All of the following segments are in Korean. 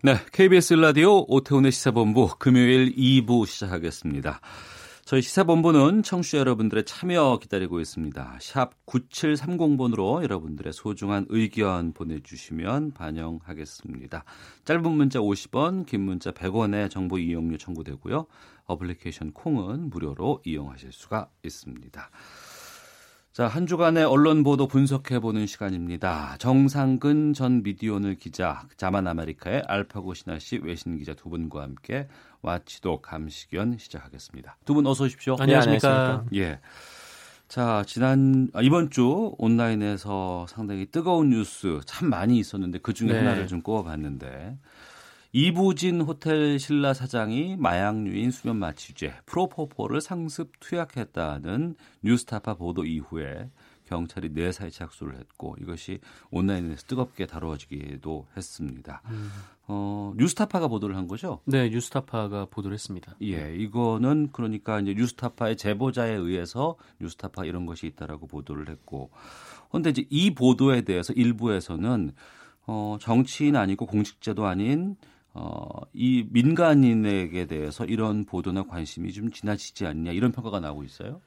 네, KBS 라디오 오태훈의 시사본부 금요일 2부 시작하겠습니다. 저희 시사본부는 청취자 여러분들의 참여 기다리고 있습니다. 샵 9730번으로 여러분들의 소중한 의견 보내주시면 반영하겠습니다. 짧은 문자 50원, 긴 문자 100원의 정보 이용료 청구되고요. 어플리케이션 콩은 무료로 이용하실 수가 있습니다. 자, 한 주간의 언론 보도 분석해 보는 시간입니다. 정상근 전 미디어오늘 기자, 자만 아메리카의 알파고 신하 씨 외신 기자 두 분과 함께 와치도 감시견 시작하겠습니다. 두 분 어서 오십시오. 안녕하십니까. 예. 자, 지난 아, 이번 주 온라인에서 상당히 뜨거운 뉴스 참 많이 있었는데 그 중에 네. 하나를 좀 꼽아봤는데 이부진 호텔 신라 사장이 마약류인 수면 마취제 프로포폴을 상습 투약했다는 뉴스타파 보도 이후에 경찰이 내사에 착수를 했고 이것이 온라인에서 뜨겁게 다뤄지기도 했습니다. 어, 뉴스타파가 보도를 한 거죠? 네, 뉴스타파가 보도를 했습니다. 예, 이거는 그러니까 이제 뉴스타파의 제보자에 의해서 뉴스타파 이런 것이 있다라고 보도를 했고, 그런데 이제 이 보도에 대해서 일부에서는 어, 정치인 아니고 공직자도 아닌 어, 이 민간인에게 대해서 이런 보도나 관심이 좀 지나치지 않냐 이런 평가가 나오고 있어요.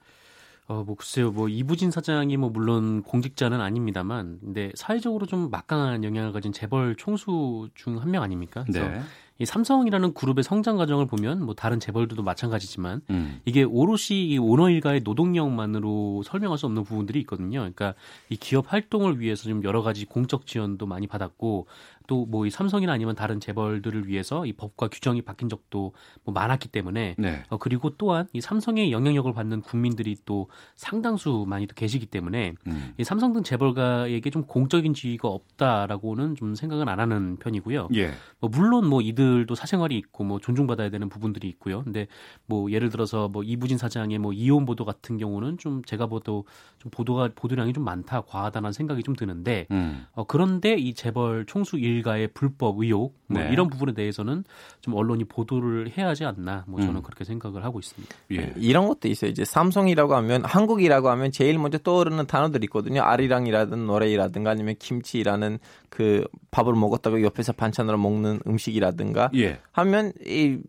어, 뭐 글쎄요, 뭐 이부진 사장이 뭐 물론 공직자는 아닙니다만, 근데 사회적으로 좀 막강한 영향을 가진 재벌 총수 중 한 명 아닙니까? 그래서 네. 이 삼성이라는 그룹의 성장 과정을 보면 뭐 다른 재벌들도 마찬가지지만 음. 이게 오롯이 이 오너 일가의 노동력만으로 설명할 수 없는 부분들이 있거든요. 그러니까 이 기업 활동을 위해서 좀 여러 가지 공적 지원도 많이 받았고 또 뭐 이 삼성이나 아니면 다른 재벌들을 위해서 이 법과 규정이 바뀐 적도 뭐 많았기 때문에 네. 어, 그리고 또한 이 삼성의 영향력을 받는 국민들이 또 상당수 많이 또 계시기 때문에 음. 이 삼성 등 재벌가에게 좀 공적인 지위가 없다라고는 좀 생각은 안 하는 편이고요. 예. 뭐 물론 뭐 이들 도 사생활이 있고 뭐 존중받아야 되는 부분들이 있고요. 근데 뭐 예를 들어서 뭐 이부진 사장의 뭐 이혼 보도 같은 경우는 좀 제가 봐도 좀 보도가 보도량이 좀 많다 과하다는 생각이 좀 드는데 음. 어, 그런데 이 재벌 총수 일가의 불법 의혹 뭐 네. 이런 부분에 대해서는 좀 언론이 보도를 해야 하지 않나 뭐 저는 음. 그렇게 생각을 하고 있습니다. 예. 이런 것도 있어요. 이제 삼성이라고 하면 한국이라고 하면 제일 먼저 떠오르는 단어들이 있거든요. 아리랑이라든 노래이라든가 아니면 김치라는 그 밥을 먹었다가 옆에서 반찬으로 먹는 음식이라든가 예. 하면 이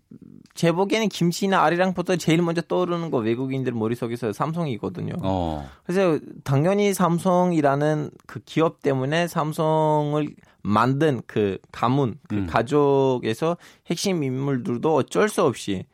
제 보기에는 김치나 아리랑보다 제일 먼저 떠오르는 거 외국인들 머릿속에서 삼성이거든요. 어. 그래서 당연히 삼성이라는 그 기업 때문에 삼성을 만든 그 가문, 그 음. 가족에서 핵심 인물들도 어쩔 수 없이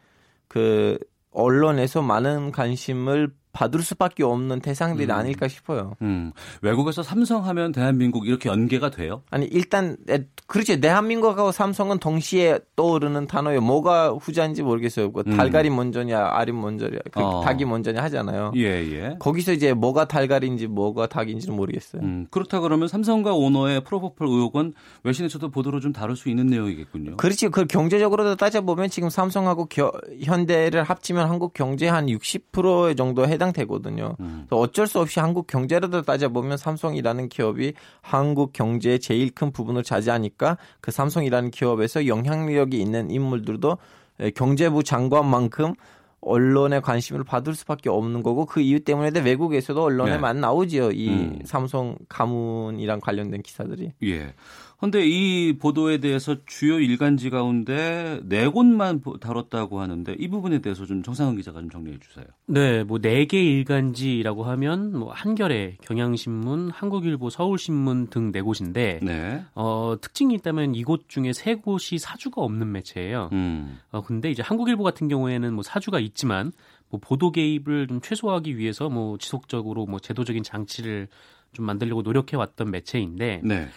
그 언론에서 많은 관심을 받을 수밖에 없는 대상들이 음. 아닐까 싶어요. 음. 외국에서 삼성하면 대한민국 이렇게 연계가 돼요? 아니 일단 에, 그렇죠. 대한민국하고 삼성은 동시에 떠오르는 단어예요. 뭐가 후자인지 모르겠어요. 그 음. 달걀이 먼저냐, 알이 먼저냐, 그 어. 닭이 먼저냐 하잖아요. 예, 예. 거기서 이제 뭐가 달걀인지 뭐가 닭인지는 모르겠어요. 음, 그렇다 그러면 삼성과 오너의 프로포폴 의혹은 외신에서도 보도로 좀 다룰 수 있는 내용이겠군요. 그렇지. 그 경제적으로도 따져보면 지금 삼성하고 겨- 현대를 합치면 한국 경제 한 60% 정도 해 당되거든요. 음. 어쩔 수 없이 한국 경제로도 따져보면 삼성이라는 기업이 한국 경제의 제일 큰 부분을 차지하니까 그 삼성이라는 기업에서 영향력이 있는 인물들도 에, 경제부 장관만큼 언론의 관심을 받을 수밖에 없는 거고 그 이유 때문에 외국에서도 언론에 네. 많이 나오지요. 이 음. 삼성 가문이랑 관련된 기사들이. 예. 근데 이 보도에 대해서 주요 일간지 가운데 네 곳만 보- 다뤘다고 하는데 이 부분에 대해서 좀 정상훈 기자가 좀 정리해 주세요. 네, 뭐 네 개 일간지라고 하면 뭐 한겨레, 경향신문, 한국일보, 서울신문 등 네 곳인데 네. 어, 특징이 있다면 이곳 중에 세 곳이 사주가 없는 매체예요. 음. 어, 근데 이제 한국일보 같은 경우에는 뭐 사주가 있지만 뭐 보도 개입을 좀 최소화하기 위해서 뭐 지속적으로 뭐 제도적인 장치를 좀 만들려고 노력해 왔던 매체인데 네.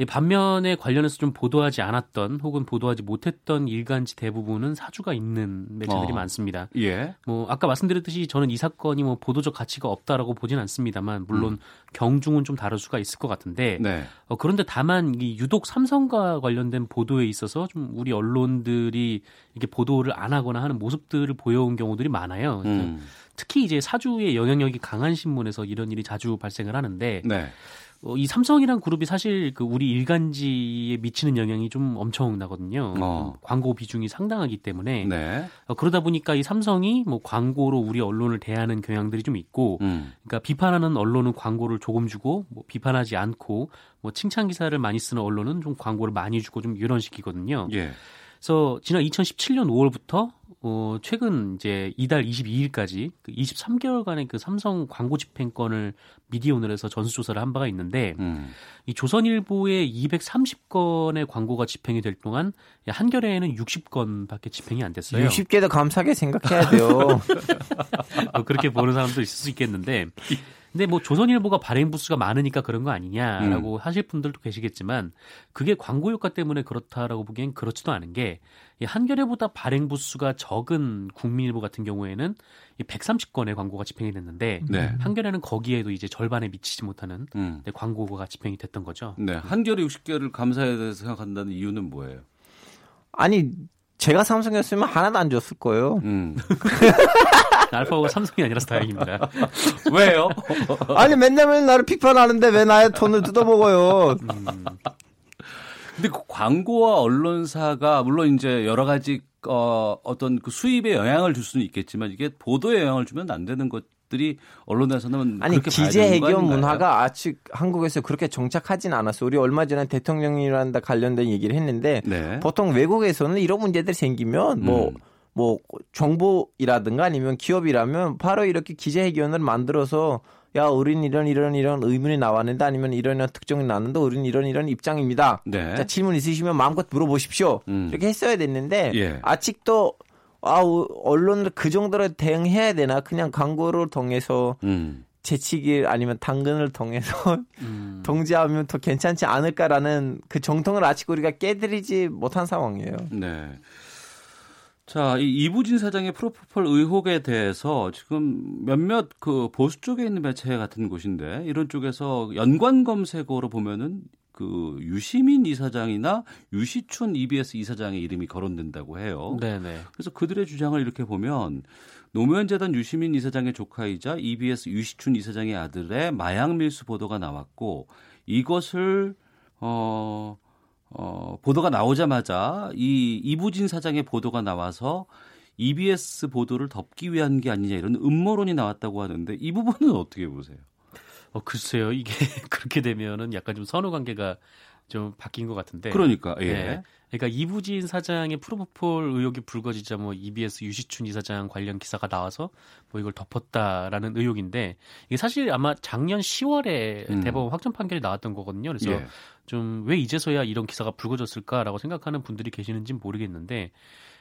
이 반면에 관련해서 좀 보도하지 않았던 혹은 보도하지 못했던 일간지 대부분은 사주가 있는 매체들이 어. 많습니다. 예. 뭐 아까 말씀드렸듯이 저는 이 사건이 뭐 보도적 가치가 없다라고 보진 않습니다만 물론 경중은 좀 다를 수가 있을 것 같은데 네. 어, 그런데 다만 이 유독 삼성과 관련된 보도에 있어서 좀 우리 언론들이 이게 보도를 안 하거나 하는 모습들을 보여온 경우들이 많아요. 음. 특히 이제 사주의 영향력이 강한 신문에서 이런 일이 자주 발생을 하는데 네. 어, 이 삼성이란 그룹이 사실 그 우리 일간지에 미치는 영향이 좀 엄청나거든요. 어. 광고 비중이 상당하기 때문에 네. 어, 그러다 보니까 이 삼성이 뭐 광고로 우리 언론을 대하는 경향들이 좀 있고 음. 그러니까 비판하는 언론은 광고를 조금 주고 뭐 비판하지 않고 뭐 칭찬 기사를 많이 쓰는 언론은 좀 광고를 많이 주고 좀 이런 식이거든요. 예. 그래서 지난 2017년 5월부터 어 최근 이제 이달 22일까지 그 23개월간의 그 삼성 광고 집행권을 미디어오늘에서 전수조사를 한 바가 있는데 음. 이 조선일보에 230건의 광고가 집행이 될 동안 한겨레에는 60건밖에 집행이 안 됐어요. 60개도 감사하게 생각해야 돼요. 뭐 그렇게 보는 사람도 있을 수 있겠는데 근데 뭐 조선일보가 발행 부수가 많으니까 그런 거 아니냐라고 하실 분들도 계시겠지만 그게 광고 효과 때문에 그렇다라고 보기엔 그렇지도 않은 게이 한겨레보다 발행 부수가 적은 국민일보 같은 경우에는 이 130건의 광고가 집행이 됐는데 네. 한겨레는 거기에도 이제 절반에 미치지 못하는 음. 네, 광고가 집행이 됐던 거죠. 네. 한겨레 60개를 감사해야 돼서 생각한다는 이유는 뭐예요? 아니 제가 삼성이었으면 하나도 안 줬을 거예요. 음. 알파고가 삼성이 아니라서 다행입니다. 왜요? 아니 맨날 맨날 나를 비판하는데 왜 나의 돈을 뜯어먹어요? 근데 그 광고와 언론사가 물론 이제 여러 가지 어, 어떤 그 수입에 영향을 줄 수는 있겠지만 이게 보도에 영향을 주면 안 되는 것 들이 언론에서는 아니 기재 해결? 문화가 아직 한국에서 그렇게 정착하진 않았어. 우리 얼마 전에 대통령이랑 관련된 얘기를 했는데 네. 보통 외국에서는 이런 문제들이 생기면 뭐 음. 뭐 정부이라든가 아니면 기업이라면 바로 이렇게 기자회견을 만들어서 야 우린 이런 이런 이런 의문이 나왔는데 아니면 이런 이런 특정이 나왔는데 우린 이런 이런 입장입니다. 네. 자 질문 있으시면 마음껏 물어보십시오. 음. 이렇게 했어야 됐는데 예. 아직도 아 언론을 그 정도로 대응해야 되나 그냥 광고를 통해서 음. 재치기 아니면 당근을 통해서 음. 통제하면 더 괜찮지 않을까라는 그 정통을 아직 우리가 깨드리지 못한 상황이에요. 네. 자, 이 이부진 사장의 프로포폴 의혹에 대해서 지금 몇몇 그 보수 쪽에 있는 매체 같은 곳인데 이런 쪽에서 연관 검색어로 보면은 그 유시민 이사장이나 유시춘 EBS 이사장의 이름이 거론된다고 해요. 네네. 그래서 그들의 주장을 이렇게 보면 노무현 재단 유시민 이사장의 조카이자 EBS 유시춘 이사장의 아들의 마약 밀수 보도가 나왔고 이것을 어, 어, 보도가 나오자마자 이 이부진 사장의 보도가 나와서 EBS 보도를 덮기 위한 게 아니냐 이런 음모론이 나왔다고 하는데 이 부분은 어떻게 보세요? 어 글쎄요 이게 그렇게 되면은 약간 좀 선후 관계가 좀 바뀐 것 같은데. 그러니까 예. 네. 그러니까 이부진 사장의 프로포폴 의혹이 불거지자 뭐 EBS 유시춘 이사장 관련 기사가 나와서 뭐 이걸 덮었다라는 의혹인데 이게 사실 아마 작년 10월에 음. 대법원 확정 판결이 나왔던 거거든요. 그래서 예. 좀왜 이제서야 이런 기사가 불거졌을까라고 생각하는 분들이 계시는지는 모르겠는데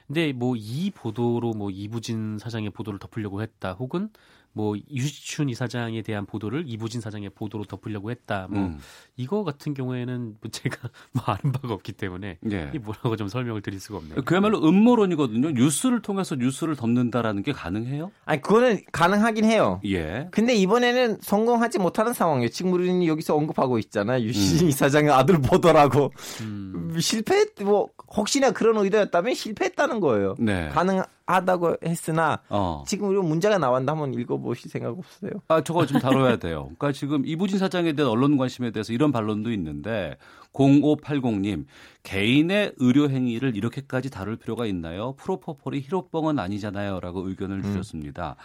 근데 뭐 이 보도로 뭐 이부진 사장의 보도를 덮으려고 했다 혹은 뭐 유시춘 이사장에 대한 보도를 이부진 사장의 보도로 덮으려고 했다 뭐 음. 이거 같은 경우에는 뭐 제가 뭐 아는 바가 없기 때문에 예. 이게 뭐라고 좀 설명을 드릴 수가 없네요. 그야말로 음모론이거든요. 뉴스를 통해서 뉴스를 덮는다라는 게 가능해요? 아니 그거는 가능하긴 해요. 예. 근데 이번에는 성공하지 못하는 상황이에요. 지금 우리는 여기서 언급하고 있잖아요. 유시진 이사장의 아들 보더라고 음, 실패 뭐 혹시나 그런 의도였다면 실패했다는 거예요. 네. 가능 하다고 했으나 어. 지금 우리가 문제가 나왔는데 한번 읽어보실 생각 없으세요? 아, 저거 좀 다뤄야 돼요. 그러니까 지금 이부진 사장에 대한 언론 관심에 대해서 이런 반론도 있는데 0580님 개인의 의료 행위를 이렇게까지 다룰 필요가 있나요? 프로포폴이 히로뻥은 아니잖아요라고 의견을 주셨습니다.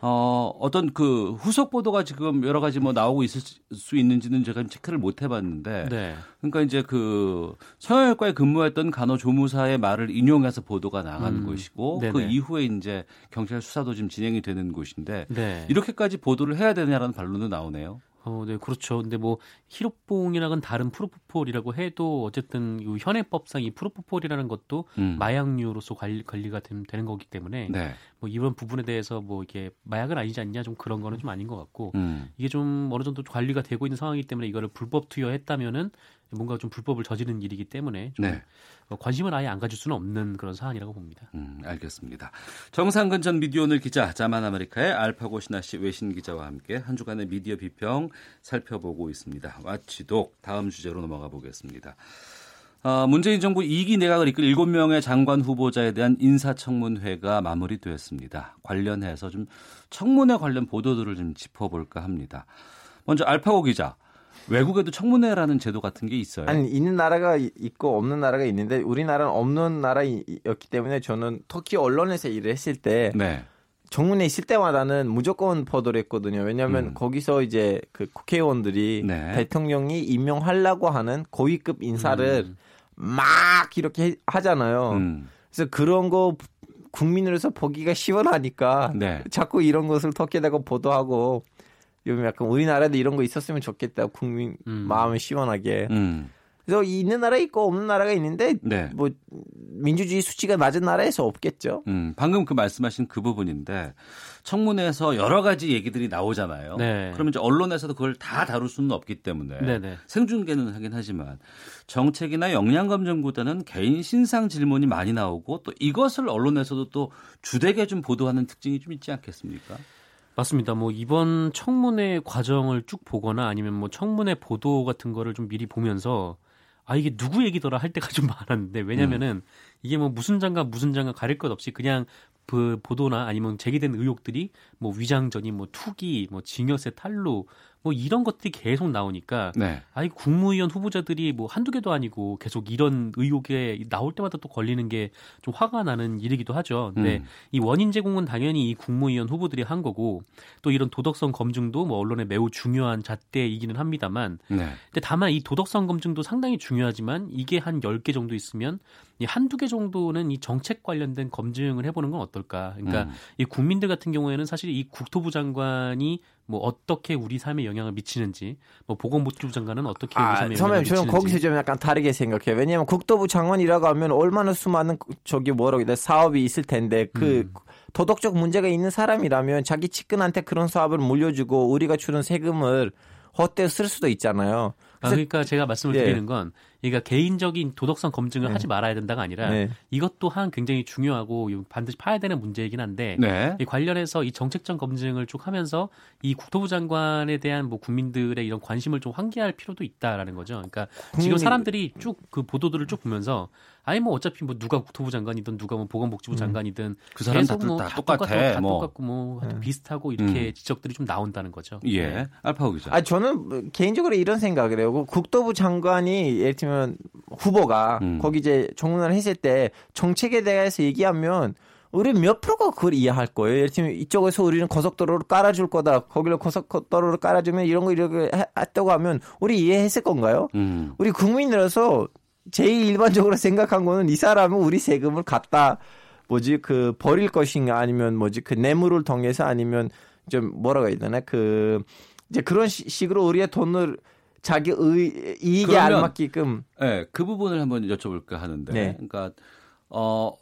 어, 어떤 그 후속 보도가 지금 여러 가지 뭐 나오고 있을 수 있는지는 제가 체크를 못 해봤는데 네. 그러니까 이제 그 성형외과에 근무했던 간호조무사의 말을 인용해서 보도가 나간 음, 것이고 네네. 그 이후에 이제 경찰 수사도 지금 진행이 되는 곳인데 네. 이렇게까지 보도를 해야 되냐라는 반론도 나오네요. 어, 네, 그렇죠. 근데 뭐 히로뽕이랑은 다른 프로포폴이라고 해도 어쨌든 이 현행법상 이 프로포폴이라는 것도 음. 마약류로서 관리, 관리가 된- 되는 거기 때문에 네. 뭐 이런 부분에 대해서 뭐 이게 마약은 아니지 않냐 좀 그런 거는 좀 아닌 것 같고 음. 이게 좀 어느 정도 관리가 되고 있는 상황이기 때문에 이거를 불법 투여했다면은 뭔가 좀 불법을 저지른 일이기 때문에 좀 네. 어, 관심을 아예 안 가질 수는 없는 그런 사안이라고 봅니다. 음, 알겠습니다. 정상근 전 미디어오늘 기자, 자만 아메리카의 알파고 신하 씨 외신 기자와 함께 한 주간의 미디어 비평 살펴보고 있습니다. 와치독 다음 주제로 넘어가 보겠습니다. 어, 문재인 정부 2기 내각을 이끌 7명의 장관 후보자에 대한 인사청문회가 마무리되었습니다. 관련해서 좀 청문회 관련 보도들을 좀 짚어볼까 합니다. 먼저 알파고 기자, 외국에도 청문회라는 제도 같은 게 있어요. 아니 있는 나라가 이- 있고 없는 나라가 있는데 우리나라는 없는 나라였기 때문에 저는 터키 언론에서 일을 했을 때 네. 정문에 있을 때마다는 무조건 보도를 했거든요. 왜냐하면 음. 거기서 이제 그 국회의원들이 네. 대통령이 임명하려고 하는 고위급 인사를 음. 막 이렇게 해- 하잖아요. 음, 그래서 그런 거 국민으로서 보기가 시원하니까 네. 자꾸 이런 것을 터키에다가 보도하고 좀 약간 우리나라도 이런 거 있었으면 좋겠다. 국민 음. 마음이 시원하게. 음, 그래서 있는 나라 있고 없는 나라가 있는데 네. 뭐 민주주의 수치가 낮은 나라에서 없겠죠. 음, 방금 그 말씀하신 그 부분인데 청문회에서 여러 가지 얘기들이 나오잖아요. 네. 그러면 이제 언론에서도 그걸 다 다룰 수는 없기 때문에 네네. 생중계는 하긴 하지만 정책이나 역량 검증보다는 개인 신상 질문이 많이 나오고 또 이것을 언론에서도 또 주되게 좀 보도하는 특징이 좀 있지 않겠습니까? 맞습니다. 뭐 이번 청문회 과정을 쭉 보거나 아니면 뭐 청문회 보도 같은 거를 좀 미리 보면서 아 이게 누구 얘기더라 할 때가 좀 많았는데 왜냐면은 이게 뭐 무슨 장관 무슨 장관 가릴 것 없이 그냥 그 보도나 아니면 제기된 의혹들이 뭐 위장전이 뭐 투기 뭐 징역세 탈루 뭐 이런 것들이 계속 나오니까 네. 아이 국무위원 후보자들이 뭐 한두 개도 아니고 계속 이런 의혹에 나올 때마다 또 걸리는 게 좀 화가 나는 일이기도 하죠. 근데 음. 이 원인 제공은 당연히 이 국무위원 후보들이 한 거고 또 이런 도덕성 검증도 뭐 언론에 매우 중요한 잣대이기는 합니다만 네. 근데 다만 이 도덕성 검증도 상당히 중요하지만 이게 한 10개 정도 있으면 이 한두 개 정도는 이 정책 관련된 검증을 해 보는 건 어떨까. 그러니까 음. 이 국민들 같은 경우에는 사실 이 국토부 장관이 뭐 어떻게 우리 삶에 영향을 미치는지 뭐 보건복지부 장관은 어떻게 우리 아, 삶에 영향을 선배님 저는 미치는지 거기서 좀 약간 다르게 생각해요. 왜냐하면 국토부 장관이라고 하면 얼마나 수많은 그- 저기 뭐라고 해야 돼 사업이 있을 텐데 그 음. 도덕적 문제가 있는 사람이라면 자기 측근한테 그런 사업을 물려주고 우리가 주는 세금을 헛되이 쓸 수도 있잖아요. 아, 그러니까 제가 말씀을 예. 드리는 건 그러니까 개인적인 도덕성 검증을 하지 말아야 된다가 아니라 네. 이것 또한 굉장히 중요하고 반드시 파야 되는 문제이긴 한데 네. 이 관련해서 이 정책적 검증을 쭉 하면서 이 국토부 장관에 대한 뭐 국민들의 이런 관심을 좀 환기할 필요도 있다라는 거죠. 그러니까 지금 국민이- 사람들이 쭉 그 보도들을 쭉 보면서 아니 뭐 어차피 뭐 누가 국토부 장관이든 누가 뭐 보건복지부 장관이든 그 사람 계속 다, 뭐다 다 똑같아. 똑같고 다 뭐. 똑같고 뭐 하여튼 비슷하고 이렇게 지적들이 좀 나온다는 거죠. 예. 네. 알파고 기자. 아 저는 뭐 개인적으로 이런 생각을 해요. 그 국토부 장관이 예를 들면 후보가 음. 거기 이제 정론을 했을 때 정책에 대해서 얘기하면 우리 몇 프로가 그걸 이해할 거예요. 예를 들면 이쪽에서 우리는 고속도로를 깔아줄 거다. 거기를 고속도로를 깔아주면 이런 거 이렇게 해- 했다고 하면 우리 이해했을 건가요? 음. 우리 국민으로서 제일 일반적으로 생각한 거는 이 사람은 우리 세금을 갖다 뭐지 그 버릴 것인가 아니면 뭐지 그 뇌물을 통해서 아니면 좀 뭐라고 해야 되나 그 이제 그런 시- 식으로 우리의 돈을 자기 의, 이익에 그러면- 알맞게끔 네, 그 부분을 한번 여쭤볼까 하는데, 네. 그러니까 어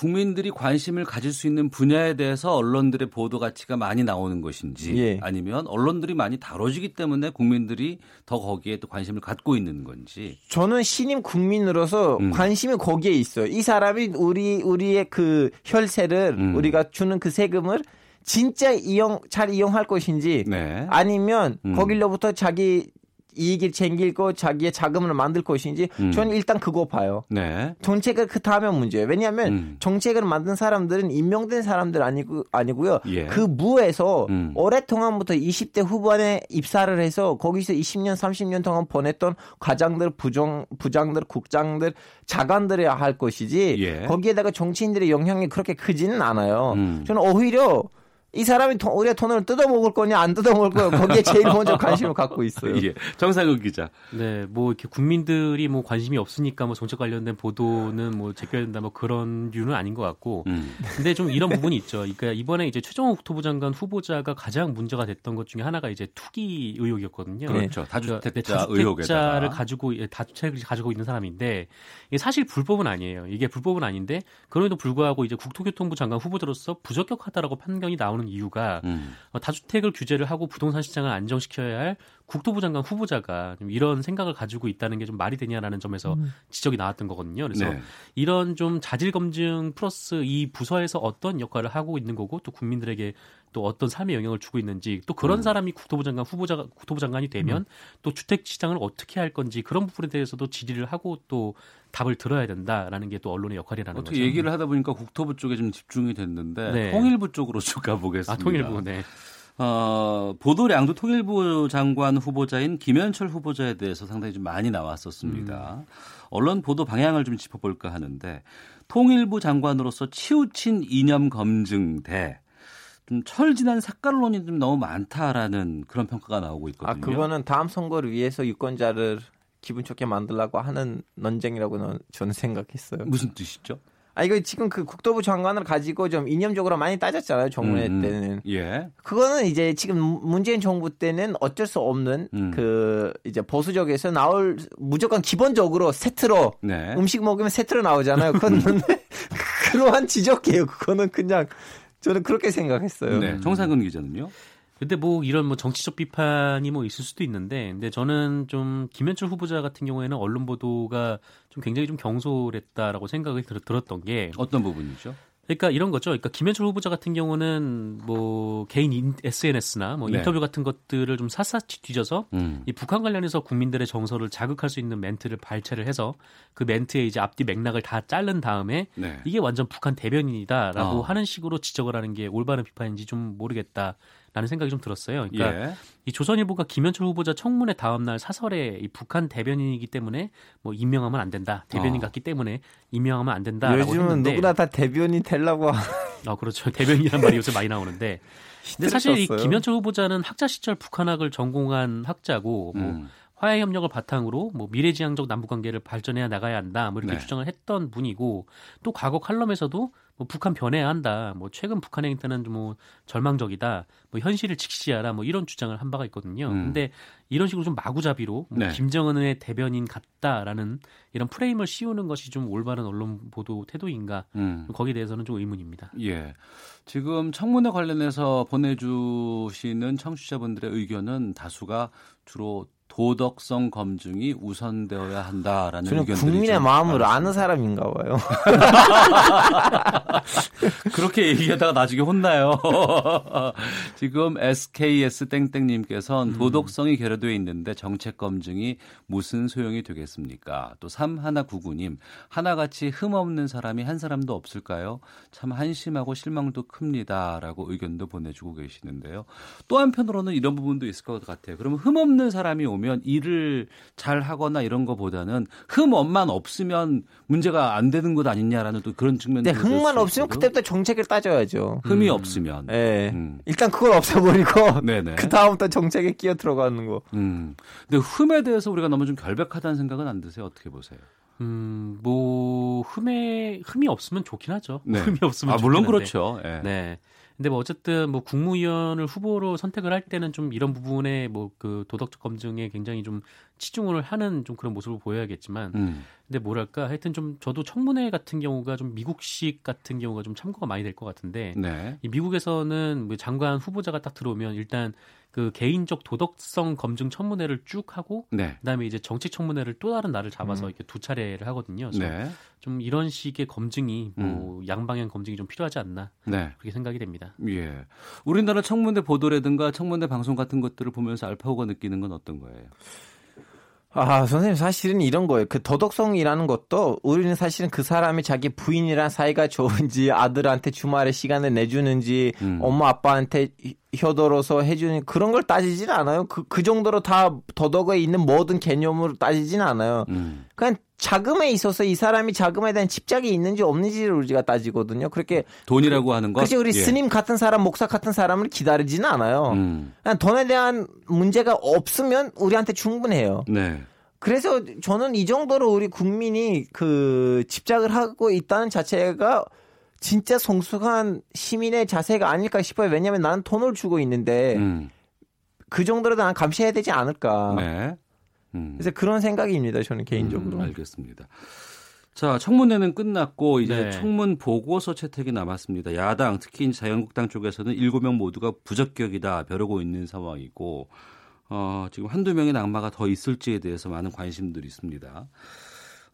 국민들이 관심을 가질 수 있는 분야에 대해서 언론들의 보도 가치가 많이 나오는 것인지, 예. 아니면 언론들이 많이 다뤄지기 때문에 국민들이 더 거기에 또 관심을 갖고 있는 건지. 저는 신임 국민으로서 음. 관심이 거기에 있어요. 이 사람이 우리 우리의 그 혈세를 음. 우리가 주는 그 세금을 진짜 이용 잘 이용할 것인지 네. 아니면 음. 거길로부터 자기 이익을 챙기고 자기의 자금을 만들 것인지 음. 저는 일단 그거 봐요. 네. 정책을 그 다음에 문제예요. 왜냐하면 음. 정책을 만든 사람들은 임명된 사람들 아니고 아니고요. 예. 그 무에서 음. 오랫동안부터 20대 후반에 입사를 해서 거기서 20년, 30년 동안 보냈던 과장들, 부정 부장들, 국장들, 자관들이 할 것이지 예. 거기에다가 정치인들의 영향이 그렇게 크지는 않아요. 음. 저는 오히려 이 사람이 돈, 우리의 돈을 뜯어먹을 거냐 안 뜯어먹을 거냐 거기에 제일 먼저 관심을 갖고 있어요. 예. 정상근 기자. 네, 뭐 이렇게 국민들이 뭐 관심이 없으니까 뭐 정책 관련된 보도는 뭐 제껴야 된다 뭐 그런 류는 아닌 것 같고. 음. 근데 좀 이런 부분이 있죠. 그러니까 이번에 이제 최종호 국토부 장관 후보자가 가장 문제가 됐던 것 중에 하나가 이제 투기 의혹이었거든요. 그렇죠. 그러니까 다주택자 네, 다주택자를 의혹에다가. 가지고 예, 다주택을 가지고 있는 사람인데 이게 사실 불법은 아니에요. 이게 불법은 아닌데 그럼에도 불구하고 이제 국토교통부 장관 후보자로서 부적격하다라고 판결이 나오는 나오는 이유가 음. 어, 다주택을 규제를 하고 부동산 시장을 안정시켜야 할 국토부 장관 후보자가 좀 이런 생각을 가지고 있다는 게 좀 말이 되냐라는 점에서 지적이 나왔던 거거든요. 그래서 네. 이런 좀 자질 검증 플러스 이 부서에서 어떤 역할을 하고 있는 거고 또 국민들에게 또 어떤 삶에 영향을 주고 있는지 또 그런 음. 사람이 국토부 장관 후보자가 국토부 장관이 되면 또 주택 시장을 어떻게 할 건지 그런 부분에 대해서도 질의를 하고 또 답을 들어야 된다라는 게 또 언론의 역할이라는 어떻게 거죠. 얘기를 하다 보니까 국토부 쪽에 좀 집중이 됐는데 네. 통일부 쪽으로 쭉 가보겠습니다. 아 통일부 네. 어, 보도량도 통일부 장관 후보자인 김현철 후보자에 대해서 상당히 좀 많이 나왔었습니다. 음. 언론 보도 방향을 좀 짚어볼까 하는데 통일부 장관으로서 치우친 이념 검증 대 좀 철진한 색깔론이 좀 너무 많다라는 그런 평가가 나오고 있거든요. 아 그거는 다음 선거를 위해서 유권자를 기분 좋게 만들려고 하는 논쟁이라고 저는 생각했어요. 무슨 뜻이죠? 아 이거 지금 그 국토부 장관을 가지고 좀 이념적으로 많이 따졌잖아요 정문회 음, 음. 때는. 예. 그거는 이제 지금 문재인 정부 때는 어쩔 수 없는 음. 그 이제 보수적에서 나올 무조건 기본적으로 세트로 네. 음식 먹으면 세트로 나오잖아요. 그건 그러한 지적이에요. 그거는 그냥 저는 그렇게 생각했어요. 네. 정상근 기자는요? 근데 뭐 이런 뭐 정치적 비판이 뭐 있을 수도 있는데, 근데 저는 좀 김현철 후보자 같은 경우에는 언론 보도가 좀 굉장히 좀 경솔했다라고 생각이 들, 들었던 게, 어떤 부분이죠? 그러니까 이런 거죠. 그러니까 김현철 후보자 같은 경우는 뭐 개인 인- SNS나 뭐 네. 인터뷰 같은 것들을 좀 샅샅이 뒤져서 음. 이 북한 관련해서 국민들의 정서를 자극할 수 있는 멘트를 발췌를 해서 그 멘트의 이제 앞뒤 맥락을 다 자른 다음에 네. 이게 완전 북한 대변인이다라고 어. 하는 식으로 지적을 하는 게 올바른 비판인지 좀 모르겠다 라는 생각이 좀 들었어요. 그러니까 예. 이 조선일보가 김현철 후보자 청문회 다음 날 사설에 이 북한 대변인이기 때문에 뭐 임명하면 안 된다. 대변인 어. 같기 때문에 임명하면 안 된다라고 요즘은 했는데 누구나 다 대변이 되려고 하- 아 그렇죠. 대변인이란 말이 요새 많이 나오는데 근데 사실 이. 김현철 후보자는 학자 시절 북한학을 전공한 학자고 뭐 음. 화해 협력을 바탕으로 뭐 미래지향적 남북 관계를 발전해 나가야 한다. 뭐 이렇게 네. 주장을 했던 분이고 또 과거 칼럼에서도 뭐 북한 변해야 한다. 뭐 최근 북한의 행태는 뭐 절망적이다. 뭐 현실을 직시하라. 뭐 이런 주장을 한 바가 있거든요. 음. 근데 이런 식으로 좀 마구잡이로 뭐 네. 김정은의 대변인 같다라는 이런 프레임을 씌우는 것이 좀 올바른 언론 보도 태도인가? 음. 거기에 대해서는 좀 의문입니다. 예. 지금 청문회 관련해서 보내주시는 청취자분들의 의견은 다수가 주로 도덕성 검증이 우선되어야 한다라는 저는 의견들이 국민의 좀 마음을. 아는 사람인가 봐요. 그렇게 얘기하다가 나중에 혼나요. 지금 SKS 땡땡님께서는 도덕성이 결여되어 있는데 정책 검증이 무슨 소용이 되겠습니까? 또 3199님 하나같이 흠없는 사람이 한 사람도 없을까요? 참 한심하고 실망도 큽니다라고 의견도 보내주고 계시는데요. 또 한편으로는 이런 부분도 있을 것 같아요. 그러면 흠없는 사람이 오면 일을 잘 하거나 이런 거보다는 흠업만 없으면 문제가 안 되는 것 아니냐라는 또 그런 측면도 근데 흥만 없으면 그때부터 정책을 따져야죠. 흠이 없으면. 예. 음. 일단 그걸 없애버리고. 그 다음부터 정책에 끼어 들어가는 거. 음. 근데 흠에 대해서 우리가 너무 좀 결백하다는 생각은 안 드세요? 어떻게 보세요? 음, 뭐 흠에 흠이 없으면 좋긴 하죠. 네. 흠이 없으면 아, 물론 한데. 그렇죠. 예. 네. 근데 뭐 어쨌든 뭐 국무위원을 후보로 선택을 할 때는 좀 이런 부분에 뭐 그 도덕적 검증에 굉장히 좀 치중을 하는 좀 그런 모습을 보여야겠지만 음. 근데 뭐랄까 하여튼 좀 저도 청문회 같은 경우가 좀 미국식 같은 경우가 좀 참고가 많이 될 것 같은데 네. 이 미국에서는 뭐 장관 후보자가 딱 들어오면 일단 그 개인적 도덕성 검증 청문회를 쭉 하고 네. 그다음에 이제 정책 청문회를 또 다른 날을 잡아서 음. 이렇게 두 차례를 하거든요. 그래서 네. 좀 이런 식의 검증이 뭐 양방향 검증이 좀 필요하지 않나 네. 그렇게 생각이 됩니다. 예. 우리나라 청문회 보도라든가 청문회 방송 같은 것들을 보면서 알파고가 느끼는 건 어떤 거예요? 아, 선생님 사실은 이런 거예요. 그 도덕성이라는 것도 우리는 사실은 그 사람이 자기 부인이랑 사이가 좋은지 아들한테 주말에 시간을 내주는지 음. 엄마 아빠한테 효도로서 해주는 그런 걸 따지진 않아요. 그, 그 정도로 다 도덕에 있는 모든 개념으로 따지진 않아요. 음. 그냥 자금에 있어서 이 사람이 자금에 대한 집착이 있는지 없는지를 우리가 따지거든요. 그렇게 돈이라고 하는 것. 그치 우리 예. 스님 같은 사람, 목사 같은 사람을 기다리지는 않아요. 음. 그냥 돈에 대한 문제가 없으면 우리한테 충분해요. 네. 그래서 저는 이 정도로 우리 국민이 그 집착을 하고 있다는 자체가 진짜 성숙한 시민의 자세가 아닐까 싶어요. 왜냐하면 나는 돈을 주고 있는데 음. 그 정도로 난 감시해야 되지 않을까. 네. 음. 그래서 그런 생각입니다. 저는 개인적으로. 음, 알겠습니다. 자, 청문회는 끝났고 이제 네. 청문 보고서 채택이 남았습니다. 야당, 특히 자유한국당 쪽에서는 일곱 명 모두가 부적격이다 벼르고 있는 상황이고 어, 지금 한두 명의 낙마가 더 있을지에 대해서 많은 관심들이 있습니다.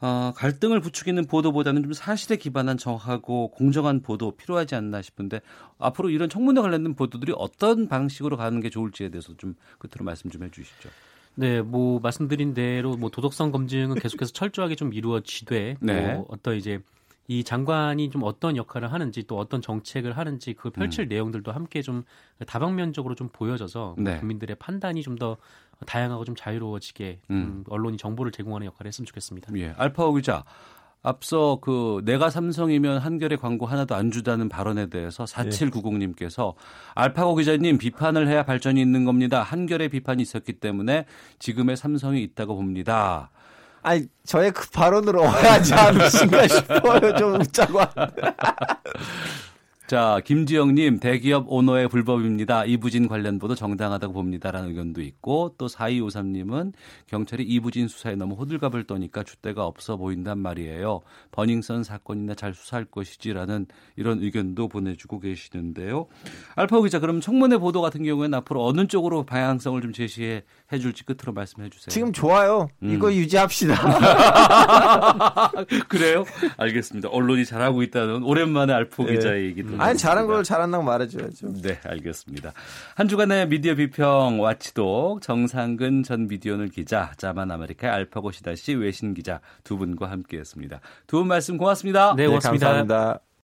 어, 갈등을 부추기는 보도보다는 좀 사실에 기반한 정확하고 공정한 보도 필요하지 않나 싶은데 앞으로 이런 청문회 관련된 보도들이 어떤 방식으로 가는 게 좋을지에 대해서 좀 끝으로 말씀 좀 해주시죠. 네, 뭐 말씀드린 대로 뭐 도덕성 검증은 계속해서 철저하게 좀 이루어지되 네. 뭐 어떤 이제 이 장관이 좀 어떤 역할을 하는지 또 어떤 정책을 하는지 그 펼칠 내용들도 함께 좀 다방면적으로 좀 보여져서 음. 네. 국민들의 판단이 좀 더 다양하고 좀 자유로워지게 음. 음, 언론이 정보를 제공하는 역할을 했으면 좋겠습니다. 예, 알파오 기자. 앞서 그 내가 삼성이면 한결의 광고 하나도 안 주다는 발언에 대해서 4790님께서 알파고 기자님 비판을 해야 발전이 있는 겁니다. 한결의 비판이 있었기 때문에 지금의 삼성이 있다고 봅니다. 아니 저의 그 발언으로 오해하지 않으신가 싶어요. 좀 웃자고. 자, 김지영님, 대기업 오너의 불법입니다. 이부진 관련 보도 정당하다고 봅니다라는 의견도 있고, 또 4253님은 경찰이 이부진 수사에 너무 호들갑을 떠니까 줏대가 없어 보인단 말이에요. 버닝썬 사건이나 잘 수사할 것이지라는 이런 의견도 보내주고 계시는데요. 알파오 기자, 그럼 청문회 보도 같은 경우에는 앞으로 어느 쪽으로 방향성을 좀 제시해 줄지 끝으로 말씀해 주세요. 지금 좋아요. 이거 유지합시다. 그래요? 알겠습니다. 언론이 잘하고 있다는 오랜만에 알파고 예. 기자의 얘기도. 아니 잘한. 걸 잘한다고 말해줘야죠. 네, 알겠습니다. 한 주간의 미디어 비평 watchdog 정상근 전 미디어오늘 기자, 자만 아메리카 알파고 시나씨 외신 기자 두 분과 함께했습니다. 두 분 말씀 고맙습니다. 네, 고맙습니다. 감사합니다.